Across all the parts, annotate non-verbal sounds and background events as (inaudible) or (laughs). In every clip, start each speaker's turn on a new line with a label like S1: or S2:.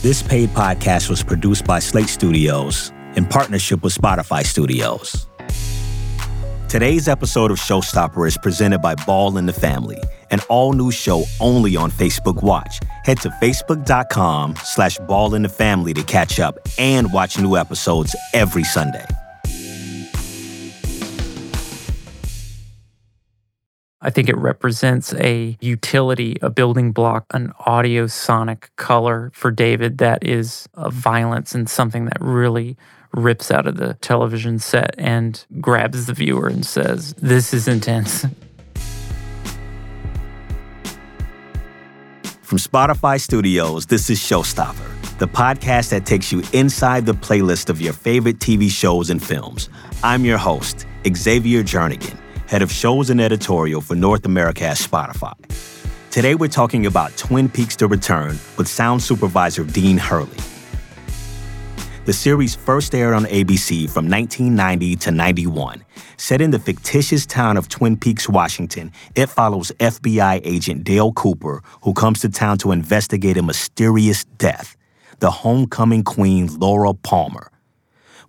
S1: This paid podcast was produced by Slate Studios in partnership with Spotify Studios. Today's episode of Showstopper is presented by Ball in the Family, an all-new show only on Facebook Watch. Head to facebook.com slash ball in the family to catch up and watch new episodes every Sunday.
S2: I think it represents a utility, a building block, an audio sonic color for David that is a violence and something that really rips out of the television set and grabs the viewer and says, This is intense.
S1: From Spotify Studios, this is Showstopper, the podcast that takes you inside the playlist of your favorite TV shows and films. I'm your host, Xavier Jernigan head of shows and editorial for North America at Spotify. Today we're talking about Twin Peaks The Return with sound supervisor Dean Hurley. The series first aired on ABC from 1990 to 91. Set in the fictitious town of Twin Peaks, Washington, it follows FBI agent Dale Cooper, who comes to town to investigate a mysterious death the homecoming queen Laura Palmer.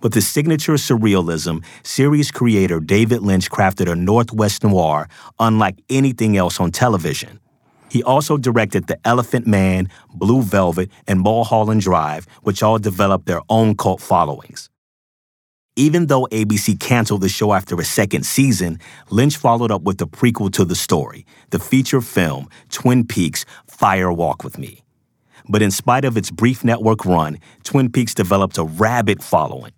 S1: With his signature surrealism, series creator David Lynch crafted a Northwest noir unlike anything else on television. He also directed The Elephant Man, Blue Velvet, and Mulholland Drive, which all developed their own cult followings. Even though ABC canceled the show after a second season, Lynch followed up with the prequel to the story, the feature film Twin Peaks Fire Walk with Me. But in spite of its brief network run, Twin Peaks developed a rabid following.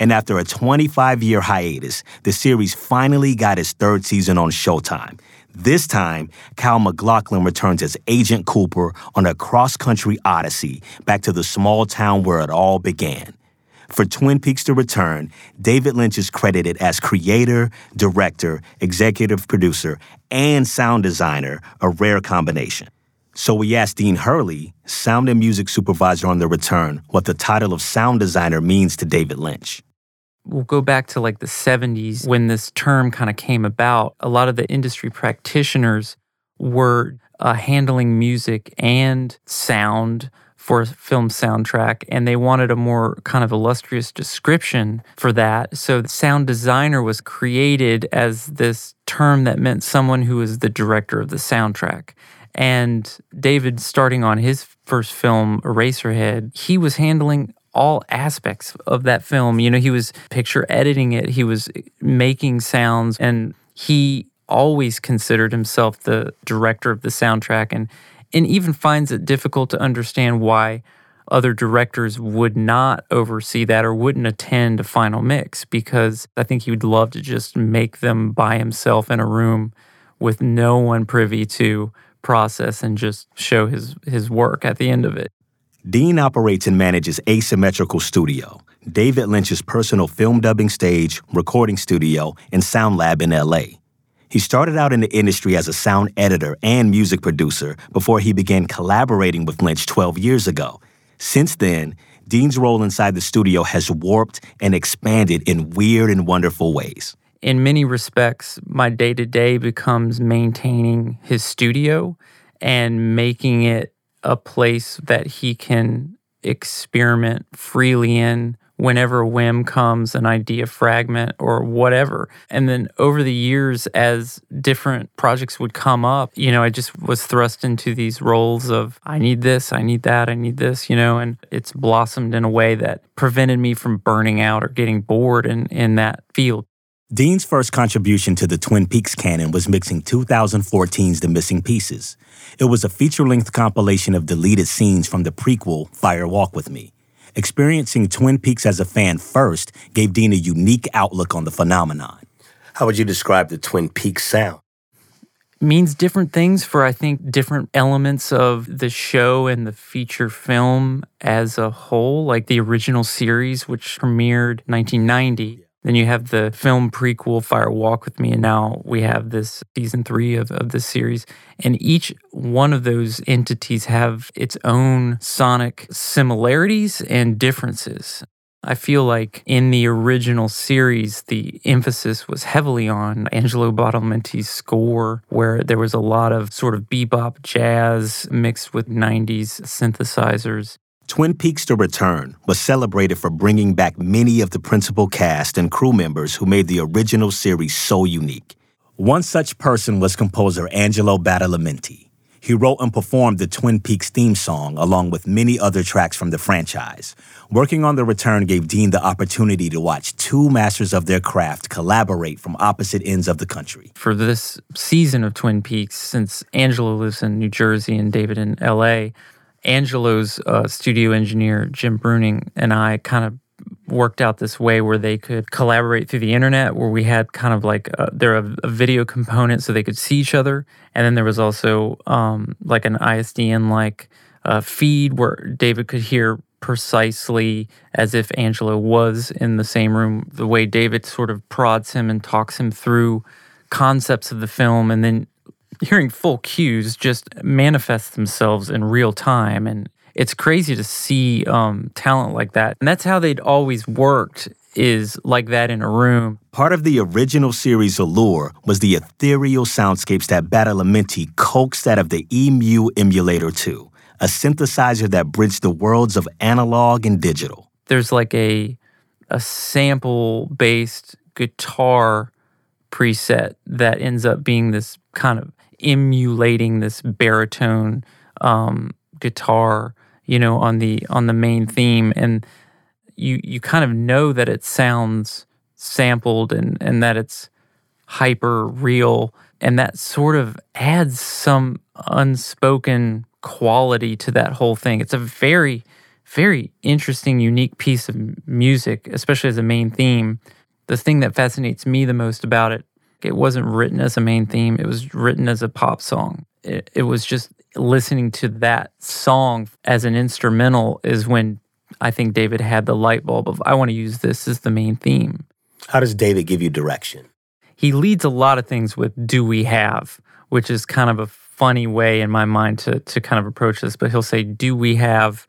S1: And after a 25 year hiatus, the series finally got its third season on Showtime. This time, Kyle MacLachlan returns as Agent Cooper on a cross country odyssey back to the small town where it all began. For Twin Peaks to return, David Lynch is credited as creator, director, executive producer, and sound designer, a rare combination. So we asked Dean Hurley, sound and music supervisor on The Return, what the title of sound designer means to David Lynch
S2: we'll go back to like the 70s when this term kind of came about. A lot of the industry practitioners were uh, handling music and sound for a film soundtrack, and they wanted a more kind of illustrious description for that. So, sound designer was created as this term that meant someone who was the director of the soundtrack. And David, starting on his first film, Eraserhead, he was handling all aspects of that film. You know, he was picture editing it, he was making sounds, and he always considered himself the director of the soundtrack and and even finds it difficult to understand why other directors would not oversee that or wouldn't attend a final mix because I think he would love to just make them by himself in a room with no one privy to process and just show his his work at the end of it.
S1: Dean operates and manages Asymmetrical Studio, David Lynch's personal film dubbing stage, recording studio, and sound lab in LA. He started out in the industry as a sound editor and music producer before he began collaborating with Lynch 12 years ago. Since then, Dean's role inside the studio has warped and expanded in weird and wonderful ways.
S2: In many respects, my day to day becomes maintaining his studio and making it a place that he can experiment freely in whenever whim comes, an idea fragment or whatever. And then over the years, as different projects would come up, you know, I just was thrust into these roles of I need this, I need that, I need this, you know, and it's blossomed in a way that prevented me from burning out or getting bored in, in that field.
S1: Dean's first contribution to the Twin Peaks canon was mixing 2014's The Missing Pieces. It was a feature length compilation of deleted scenes from the prequel, Fire Walk with Me. Experiencing Twin Peaks as a fan first gave Dean a unique outlook on the phenomenon.
S3: How would you describe the Twin Peaks sound?
S2: means different things for I think different elements of the show and the feature film as a whole like the original series which premiered 1990 then you have the film prequel, Fire Walk with Me, and now we have this season three of, of this series. And each one of those entities have its own sonic similarities and differences. I feel like in the original series, the emphasis was heavily on Angelo Badalamenti's score, where there was a lot of sort of bebop jazz mixed with 90s synthesizers.
S1: Twin Peaks The Return was celebrated for bringing back many of the principal cast and crew members who made the original series so unique. One such person was composer Angelo Badalamenti. He wrote and performed the Twin Peaks theme song along with many other tracks from the franchise. Working on The Return gave Dean the opportunity to watch two masters of their craft collaborate from opposite ends of the country.
S2: For this season of Twin Peaks, since Angelo lives in New Jersey and David in LA, Angelo's uh, studio engineer, Jim Bruning, and I kind of worked out this way where they could collaborate through the internet, where we had kind of like a, there a, a video component so they could see each other, and then there was also um, like an ISDN like uh, feed where David could hear precisely as if Angelo was in the same room. The way David sort of prods him and talks him through concepts of the film, and then hearing full cues just manifest themselves in real time and it's crazy to see um, talent like that. And that's how they'd always worked is like that in a room.
S1: Part of the original series allure was the ethereal soundscapes that Badalamenti coaxed out of the EMU Emulator 2, a synthesizer that bridged the worlds of analog and digital.
S2: There's like a a sample based guitar preset that ends up being this kind of emulating this baritone um, guitar you know, on the on the main theme, and you you kind of know that it sounds sampled and and that it's hyper real, and that sort of adds some unspoken quality to that whole thing. It's a very very interesting, unique piece of music, especially as a main theme. The thing that fascinates me the most about it, it wasn't written as a main theme, it was written as a pop song. It, it was just listening to that song as an instrumental is when I think David had the light bulb of I want to use this as the main theme.
S3: How does David give you direction?
S2: He leads a lot of things with do we have, which is kind of a funny way in my mind to to kind of approach this, but he'll say do we have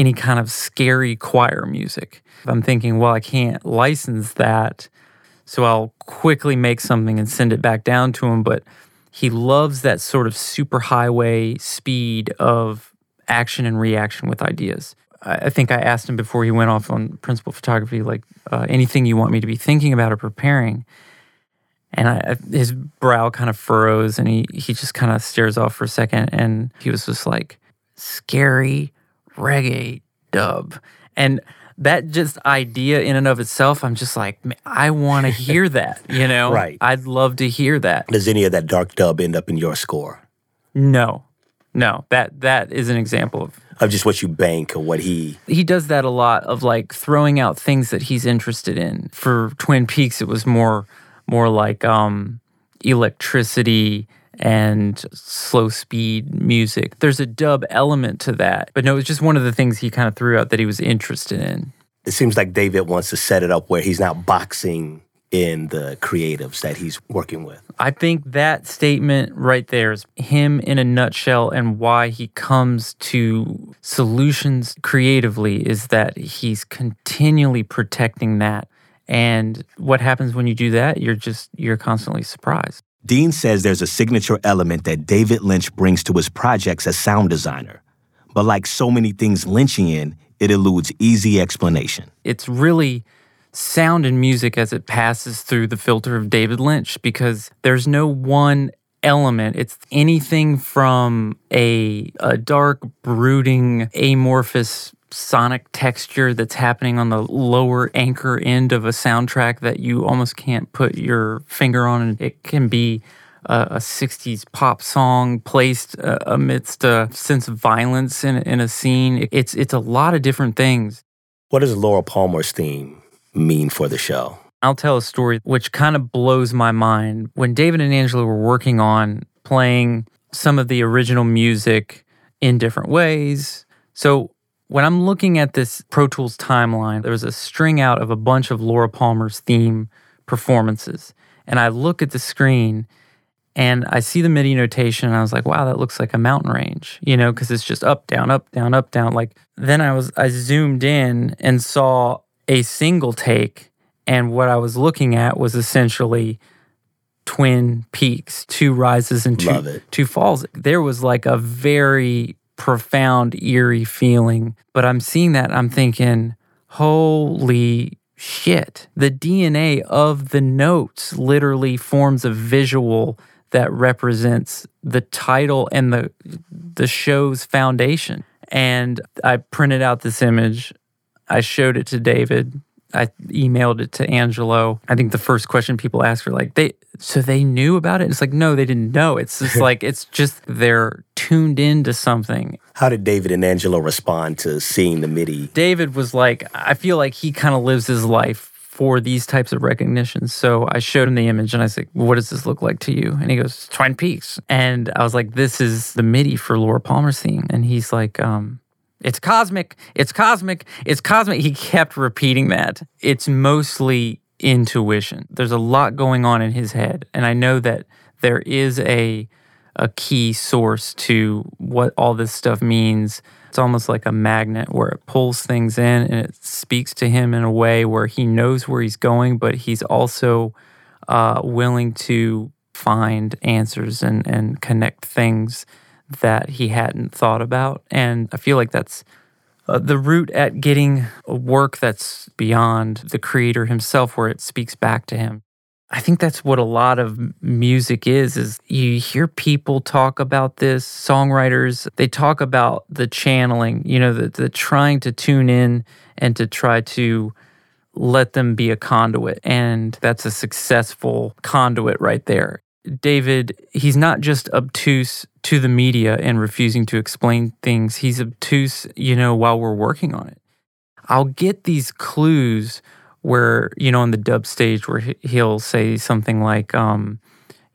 S2: any kind of scary choir music? I'm thinking, well, I can't license that, so I'll quickly make something and send it back down to him, but he loves that sort of super highway speed of action and reaction with ideas. I think I asked him before he went off on principal photography, like uh, anything you want me to be thinking about or preparing. And I, his brow kind of furrows, and he he just kind of stares off for a second, and he was just like, "Scary reggae dub," and that just idea in and of itself, I'm just like, I want to (laughs) hear that, you know?
S3: right.
S2: I'd love to hear that.
S3: Does any of that dark dub end up in your score?
S2: No. No. That that is an example of
S3: of just what you bank or what he
S2: he does that a lot of like throwing out things that he's interested in. For Twin Peaks it was more more like um electricity and slow speed music. There's a dub element to that. But no, it's just one of the things he kind of threw out that he was interested in.
S3: It seems like David wants to set it up where he's not boxing in the creatives that he's working with.
S2: I think that statement right there is him in a nutshell and why he comes to solutions creatively is that he's continually protecting that. And what happens when you do that? You're just you're constantly surprised.
S1: Dean says there's a signature element that David Lynch brings to his projects as sound designer. But like so many things Lynchian, it eludes easy explanation.
S2: It's really sound and music as it passes through the filter of David Lynch because there's no one element. It's anything from a, a dark, brooding, amorphous sonic texture that's happening on the lower anchor end of a soundtrack that you almost can't put your finger on. And it can be a, a 60s pop song placed uh, amidst a sense of violence in, in a scene. It's, it's a lot of different things.
S3: What does Laura Palmer's theme mean for the show?
S2: I'll tell a story which kind of blows my mind. When David and Angelo were working on playing some of the original music in different ways. So when I'm looking at this Pro Tools timeline, there was a string out of a bunch of Laura Palmer's theme performances. And I look at the screen and I see the MIDI notation and I was like, wow, that looks like a mountain range, you know, because it's just up, down, up, down, up, down. Like then I was, I zoomed in and saw a single take. And what I was looking at was essentially twin peaks, two rises and two, two falls. There was like a very profound, eerie feeling. But I'm seeing that, I'm thinking, holy shit. The DNA of the notes literally forms a visual that represents the title and the the show's foundation. And I printed out this image. I showed it to David. I emailed it to Angelo. I think the first question people ask are like, they so they knew about it? It's like, no, they didn't know. It's just (laughs) like it's just they're tuned into something.
S3: How did David and Angelo respond to seeing the MIDI?
S2: David was like, I feel like he kind of lives his life for these types of recognitions. So I showed him the image and I said, What does this look like to you? And he goes, Twin Peaks. And I was like, This is the MIDI for Laura Palmer's theme. And he's like, um, it's cosmic, it's cosmic, it's cosmic. He kept repeating that. It's mostly intuition. There's a lot going on in his head. And I know that there is a a key source to what all this stuff means. It's almost like a magnet where it pulls things in and it speaks to him in a way where he knows where he's going, but he's also uh, willing to find answers and, and connect things that he hadn't thought about. And I feel like that's uh, the route at getting a work that's beyond the creator himself, where it speaks back to him. I think that's what a lot of music is is you hear people talk about this songwriters they talk about the channeling you know the, the trying to tune in and to try to let them be a conduit and that's a successful conduit right there David he's not just obtuse to the media and refusing to explain things he's obtuse you know while we're working on it. I'll get these clues where you know on the dub stage where he'll say something like um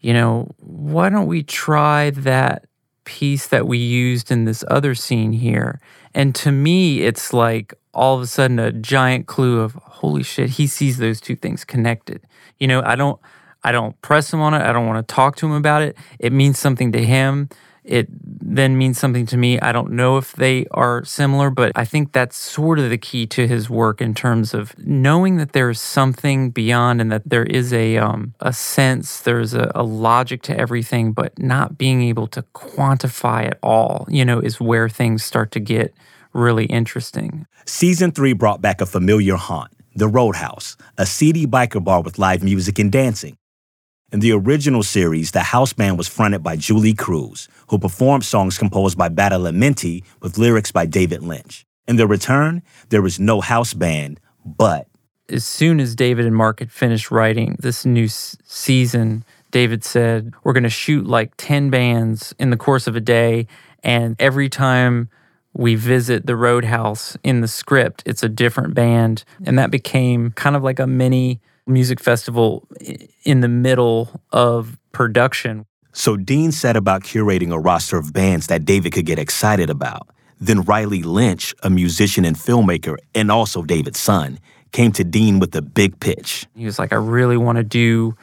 S2: you know why don't we try that piece that we used in this other scene here? And to me it's like all of a sudden a giant clue of holy shit he sees those two things connected. You know i don't i don't press him on it i don't want to talk to him about it it means something to him it then means something to me. I don't know if they are similar, but I think that's sort of the key to his work in terms of knowing that there's something beyond and that there is a um, a sense, there's a, a logic to everything, but not being able to quantify it all, you know, is where things start to get really interesting.
S1: Season three brought back a familiar haunt, the Roadhouse, a seedy biker bar with live music and dancing. In the original series, the house band was fronted by Julee Cruise, who performed songs composed by Badalamenti with lyrics by David Lynch. In the return, there was no house band, but.
S2: As soon as David and Mark had finished writing this new s- season, David said, We're going to shoot like 10 bands in the course of a day. And every time we visit the Roadhouse in the script, it's a different band. And that became kind of like a mini music festival in the middle of production.
S1: So Dean set about curating a roster of bands that David could get excited about. Then Riley Lynch, a musician and filmmaker, and also David's son, came to Dean with a big pitch.
S2: He was like, I really want to do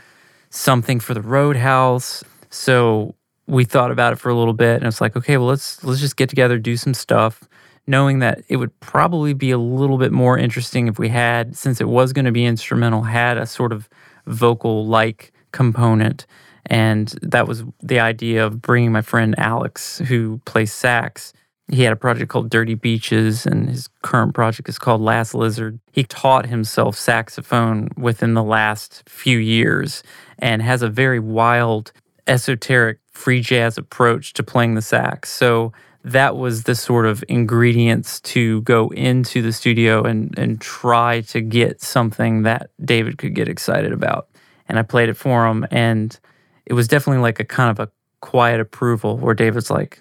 S2: something for the Roadhouse. So we thought about it for a little bit and it's like, okay, well let's let's just get together, do some stuff knowing that it would probably be a little bit more interesting if we had, since it was going to be instrumental, had a sort of vocal like component. And that was the idea of bringing my friend Alex, who plays sax. He had a project called Dirty Beaches, and his current project is called Last Lizard. He taught himself saxophone within the last few years and has a very wild, esoteric, free jazz approach to playing the sax. So that was the sort of ingredients to go into the studio and and try to get something that David could get excited about. And I played it for him and it was definitely like a kind of a quiet approval where David's like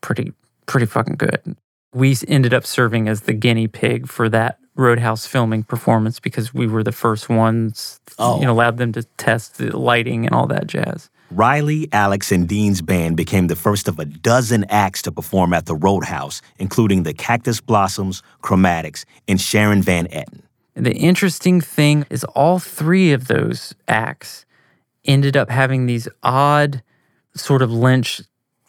S2: pretty pretty fucking good. We ended up serving as the guinea pig for that Roadhouse filming performance because we were the first ones, oh. you know, allowed them to test the lighting and all that jazz.
S1: Riley, Alex, and Dean's band became the first of a dozen acts to perform at the Roadhouse, including the Cactus Blossoms, Chromatics, and Sharon Van Etten.
S2: The interesting thing is, all three of those acts ended up having these odd sort of Lynch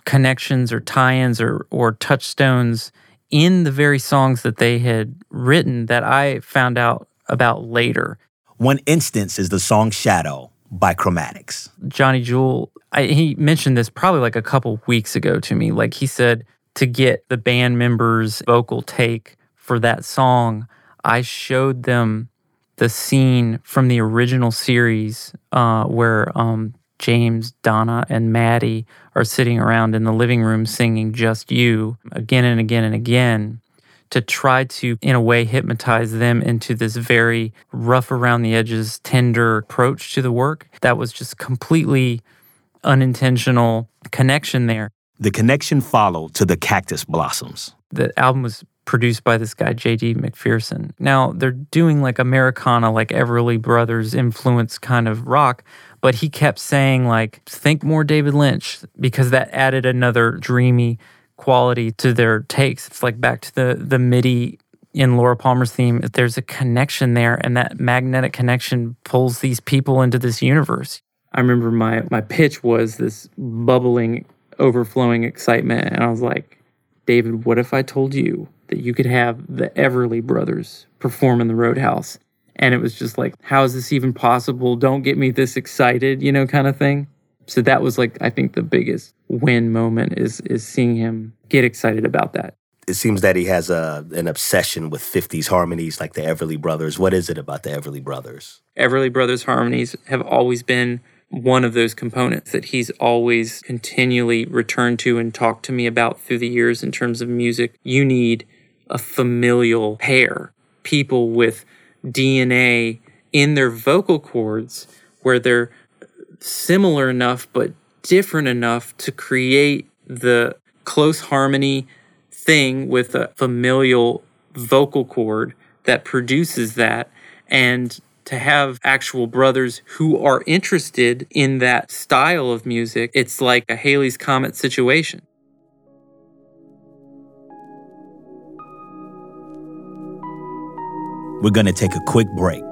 S2: connections or tie ins or, or touchstones in the very songs that they had written that I found out about later.
S1: One instance is the song Shadow, by Chromatics.
S2: Johnny Jewel, I, he mentioned this probably like a couple weeks ago to me. Like he said, to get the band members' vocal take for that song, I showed them the scene from the original series uh, where um, James, Donna, and Maddy are sitting around in the living room singing Just You again and again and again to try to, in a way, hypnotize them into this very rough around the edges, tender approach to the work. That was just completely unintentional connection there.
S1: The connection followed to the cactus blossoms.
S2: The album was produced by this guy, J.D. McPherson. Now, they're doing like Americana, like Everly Brothers influence kind of rock, but he kept saying, like, think more David Lynch because that added another dreamy quality to their takes. It's like back to the, the MIDI in Laura Palmer's theme. There's a connection there, and that magnetic connection pulls these people into this universe. I remember my, my pitch was this bubbling, overflowing excitement, and I was like, David, what if I told you that you could have the Everly brothers perform in the Roadhouse. And it was just like, how is this even possible? Don't get me this excited, you know, kind of thing. So that was like, I think the biggest win moment is is seeing him get excited about that.
S3: It seems that he has a an obsession with 50s harmonies like the Everly Brothers. What is it about the Everly Brothers?
S2: Everly Brothers harmonies have always been one of those components that he's always continually returned to and talked to me about through the years in terms of music. You need a familial pair, people with DNA in their vocal cords where they're similar enough but different enough to create the close harmony thing with a familial vocal cord that produces that and to have actual brothers who are interested in that style of music it's like a Halley's comet situation
S1: We're going to take a quick break.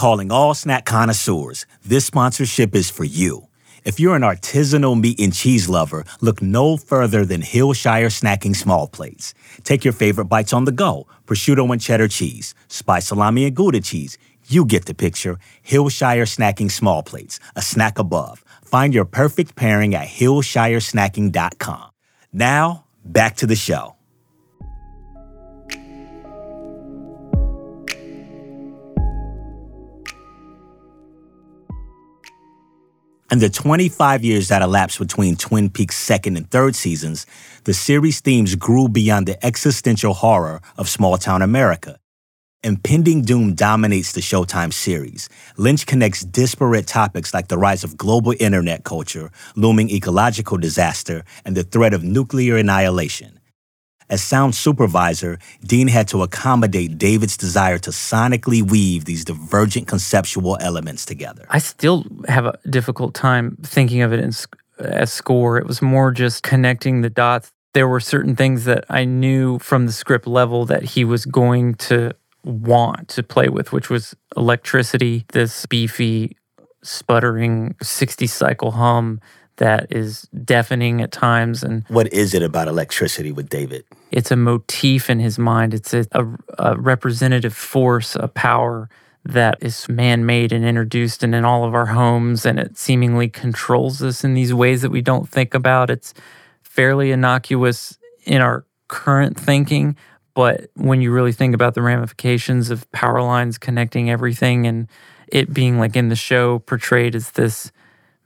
S1: Calling all snack connoisseurs, this sponsorship is for you. If you're an artisanal meat and cheese lover, look no further than Hillshire Snacking Small Plates. Take your favorite bites on the go prosciutto and cheddar cheese, spice salami and Gouda cheese. You get the picture. Hillshire Snacking Small Plates, a snack above. Find your perfect pairing at hillshiresnacking.com. Now, back to the show. In the 25 years that elapsed between Twin Peaks' second and third seasons, the series' themes grew beyond the existential horror of small town America. Impending doom dominates the Showtime series. Lynch connects disparate topics like the rise of global internet culture, looming ecological disaster, and the threat of nuclear annihilation. As sound supervisor, Dean had to accommodate David's desire to sonically weave these divergent conceptual elements together.
S2: I still have a difficult time thinking of it in, as score. It was more just connecting the dots. There were certain things that I knew from the script level that he was going to want to play with, which was electricity, this beefy, sputtering 60 cycle hum that is deafening at times. And
S3: what is it about electricity with David?
S2: It's a motif in his mind. It's a, a, a representative force, a power that is man made and introduced and in all of our homes, and it seemingly controls us in these ways that we don't think about. It's fairly innocuous in our current thinking, but when you really think about the ramifications of power lines connecting everything and it being like in the show portrayed as this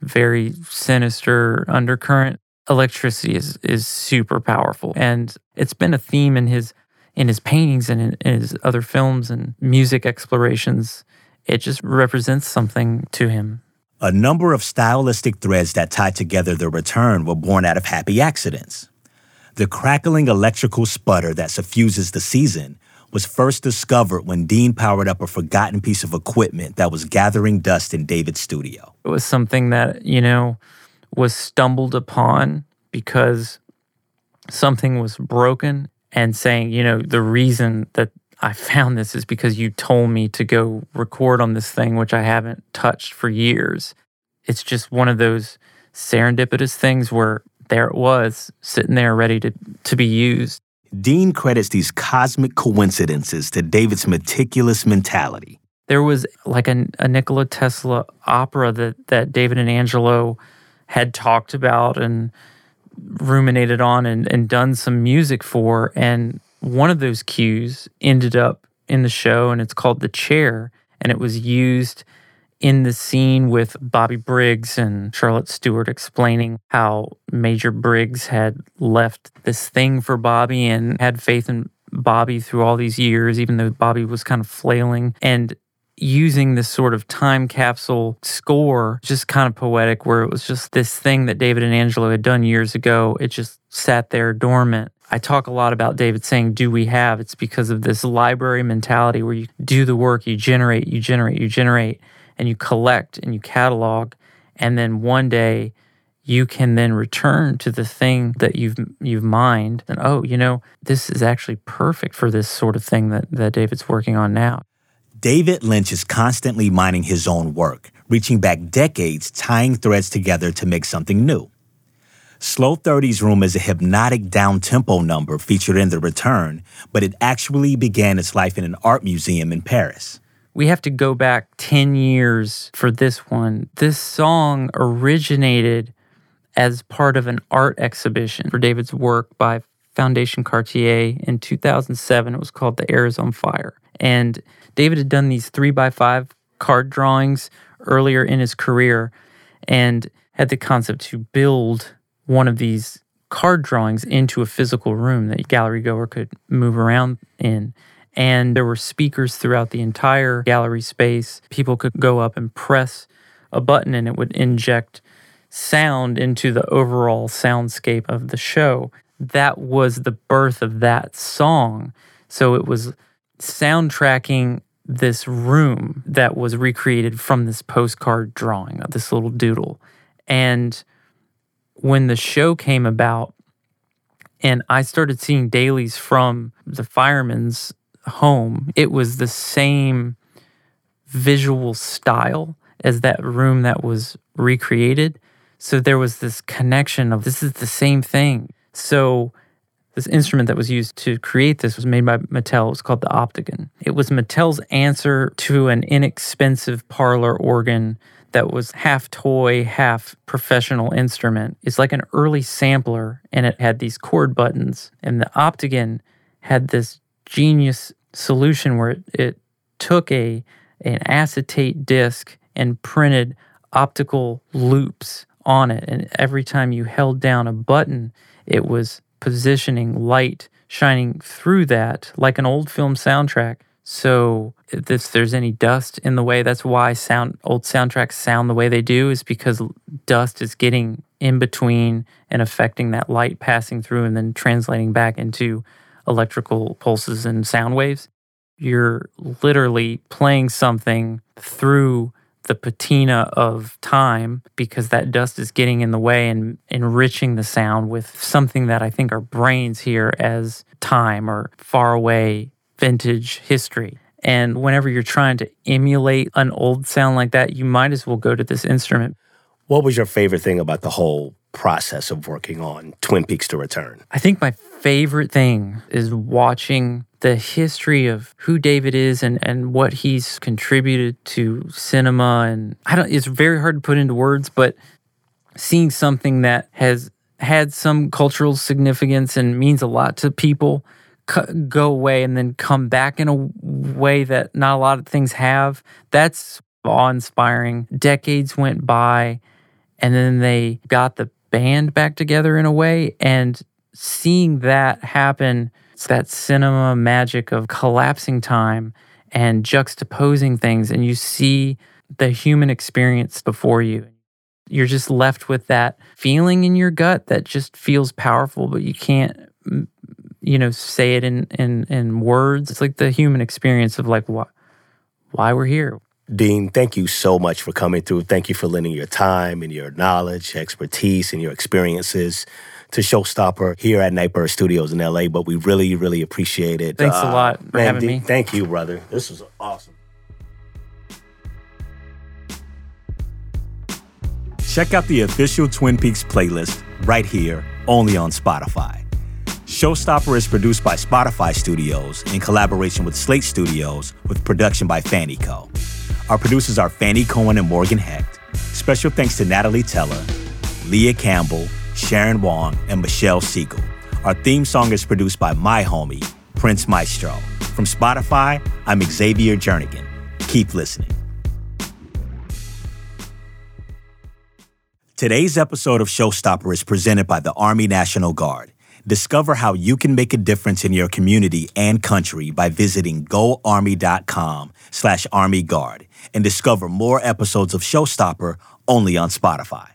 S2: very sinister undercurrent. Electricity is is super powerful, and it's been a theme in his in his paintings and in, in his other films and music explorations. It just represents something to him.
S1: A number of stylistic threads that tied together the return were born out of happy accidents. The crackling electrical sputter that suffuses the season was first discovered when Dean powered up a forgotten piece of equipment that was gathering dust in David's studio.
S2: It was something that, you know, was stumbled upon because something was broken and saying, you know, the reason that I found this is because you told me to go record on this thing, which I haven't touched for years. It's just one of those serendipitous things where there it was, sitting there ready to, to be used.
S1: Dean credits these cosmic coincidences to David's meticulous mentality.
S2: There was like a, a Nikola Tesla opera that, that David and Angelo had talked about and ruminated on and, and done some music for. And one of those cues ended up in the show, and it's called The Chair. And it was used in the scene with Bobby Briggs and Charlotte Stewart explaining how Major Briggs had left this thing for Bobby and had faith in Bobby through all these years, even though Bobby was kind of flailing. And using this sort of time capsule score, just kind of poetic, where it was just this thing that David and Angelo had done years ago. It just sat there dormant. I talk a lot about David saying, Do we have? It's because of this library mentality where you do the work, you generate, you generate, you generate, and you collect and you catalog. And then one day you can then return to the thing that you've you've mined and oh, you know, this is actually perfect for this sort of thing that, that David's working on now.
S1: David Lynch is constantly mining his own work, reaching back decades, tying threads together to make something new. Slow 30's Room is a hypnotic down tempo number featured in The Return, but it actually began its life in an art museum in Paris.
S2: We have to go back 10 years for this one. This song originated as part of an art exhibition for David's work by Foundation Cartier in 2007. It was called The Air is on Fire. And David had done these three by five card drawings earlier in his career and had the concept to build one of these card drawings into a physical room that a gallery goer could move around in. And there were speakers throughout the entire gallery space. People could go up and press a button and it would inject sound into the overall soundscape of the show. That was the birth of that song. So it was soundtracking this room that was recreated from this postcard drawing of this little doodle. And when the show came about, and I started seeing dailies from the fireman's home, it was the same visual style as that room that was recreated. So there was this connection of this is the same thing. So this instrument that was used to create this was made by Mattel. It was called the Optigan. It was Mattel's answer to an inexpensive parlor organ that was half toy, half professional instrument. It's like an early sampler, and it had these chord buttons. And the Optigan had this genius solution where it, it took a an acetate disc and printed optical loops on it. And every time you held down a button, it was positioning light shining through that like an old film soundtrack. So if there's any dust in the way, that's why sound old soundtracks sound the way they do is because dust is getting in between and affecting that light passing through and then translating back into electrical pulses and sound waves. You're literally playing something through the patina of time because that dust is getting in the way and enriching the sound with something that I think our brains hear as time or far away vintage history. And whenever you're trying to emulate an old sound like that, you might as well go to this instrument.
S3: What was your favorite thing about the whole process of working on Twin Peaks to Return?
S2: I think my favorite thing is watching the history of who David is and, and what he's contributed to cinema. And I don't, it's very hard to put into words, but seeing something that has had some cultural significance and means a lot to people go away and then come back in a way that not a lot of things have, that's awe inspiring. Decades went by and then they got the band back together in a way. And seeing that happen, it's that cinema magic of collapsing time and juxtaposing things, and you see the human experience before you. You're just left with that feeling in your gut that just feels powerful, but you can't, you know, say it in in in words. It's like the human experience of like what, why we're here.
S3: Dean, thank you so much for coming through. Thank you for lending your time and your knowledge, expertise, and your experiences to Showstopper here at Nightbird Studios in LA. But we really, really appreciate it.
S2: Thanks uh, a lot for man, having me.
S3: Thank you, brother. This was awesome.
S1: Check out the official Twin Peaks playlist right here, only on Spotify. Showstopper is produced by Spotify Studios in collaboration with Slate Studios with production by Fanny Co. Our producers are Fanny Cohen and Morgan Hecht. Special thanks to Natalie Teller Leah Campbell, Sharon Wong, and Michelle Siegel. Our theme song is produced by my homie, Prince Maestro. From Spotify, I'm Xavier Jernigan. Keep listening. Today's episode of Showstopper is presented by the Army National Guard. Discover how you can make a difference in your community and country by visiting goarmy.com slash armyguard and discover more episodes of Showstopper only on Spotify.